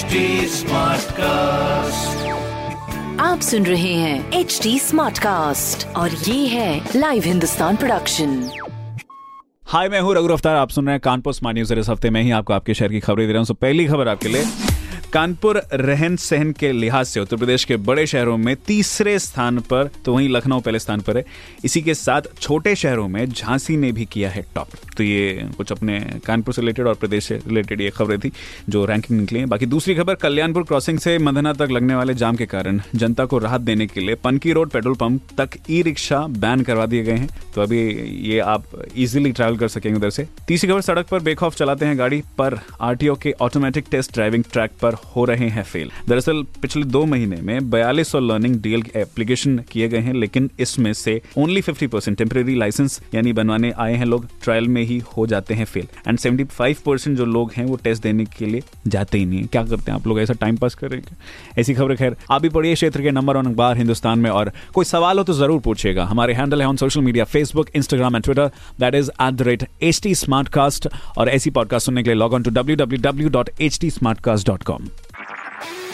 HD cast आप सुन रहे हैं एच डी स्मार्ट कास्ट और ये है लाइव हिंदुस्तान प्रोडक्शन हाय मैं हूँ रघु अफ्तार आप सुन रहे हैं कानपुर स्मार्ट न्यूज़ इस हफ़्ते में ही आपको आपके शहर की खबरें दे रहा हूँ। पहली खबर आपके लिए। कानपुर रहन सहन के लिहाज से उत्तर प्रदेश के बड़े शहरों में तीसरे स्थान पर तो वहीं लखनऊ पहले स्थान पर है। इसी के साथ छोटे शहरों में झांसी ने भी किया है टॉप। तो ये कुछ अपने कानपुर से रिलेटेड और प्रदेश से रिलेटेड ये खबरें थी, जो रैंकिंग निकली है। बाकी दूसरी खबर, कल्याणपुर क्रॉसिंग से मधना तक लगने वाले जाम के कारण जनता को राहत देने के लिए पनकी रोड पेट्रोल पंप तक ई रिक्शा बैन करवा दिए गए हैं। तो अभी ये आप इजिली ट्रैवल कर सकेंगे उधर से। तीसरी खबर, सड़क पर बेखौफ चलाते हैं गाड़ी पर आरटीओ के ऑटोमेटिक टेस्ट ड्राइविंग ट्रैक पर हो रहे हैं फेल दरअसल, पिछले दो महीने में बयालीस लर्निंग डीएल एप्लीकेशन किए गए हैं, लेकिन इसमें से only fifty percent temporary license यानी बनवाने आए हैं लोग ट्रायल में ही हो जाते हैं fail and seventy five percent जो लोग हैं, वो टेस्ट देने के लिए जाते ही नहीं क्या करते हैं आप लोग, ऐसा टाइम पास करेंगे ऐसी खबर, खैर, आप भी पढ़िए क्षेत्र के नंबर वन अखबार हिंदुस्तान में, और कोई सवाल हो तो ज़रूर पूछेगा हमारे हैंडल है on social media Facebook Instagram and Twitter that is at the rate H T और ऐसी पॉडकास्ट सुनने के लिए log on to W W W dot H T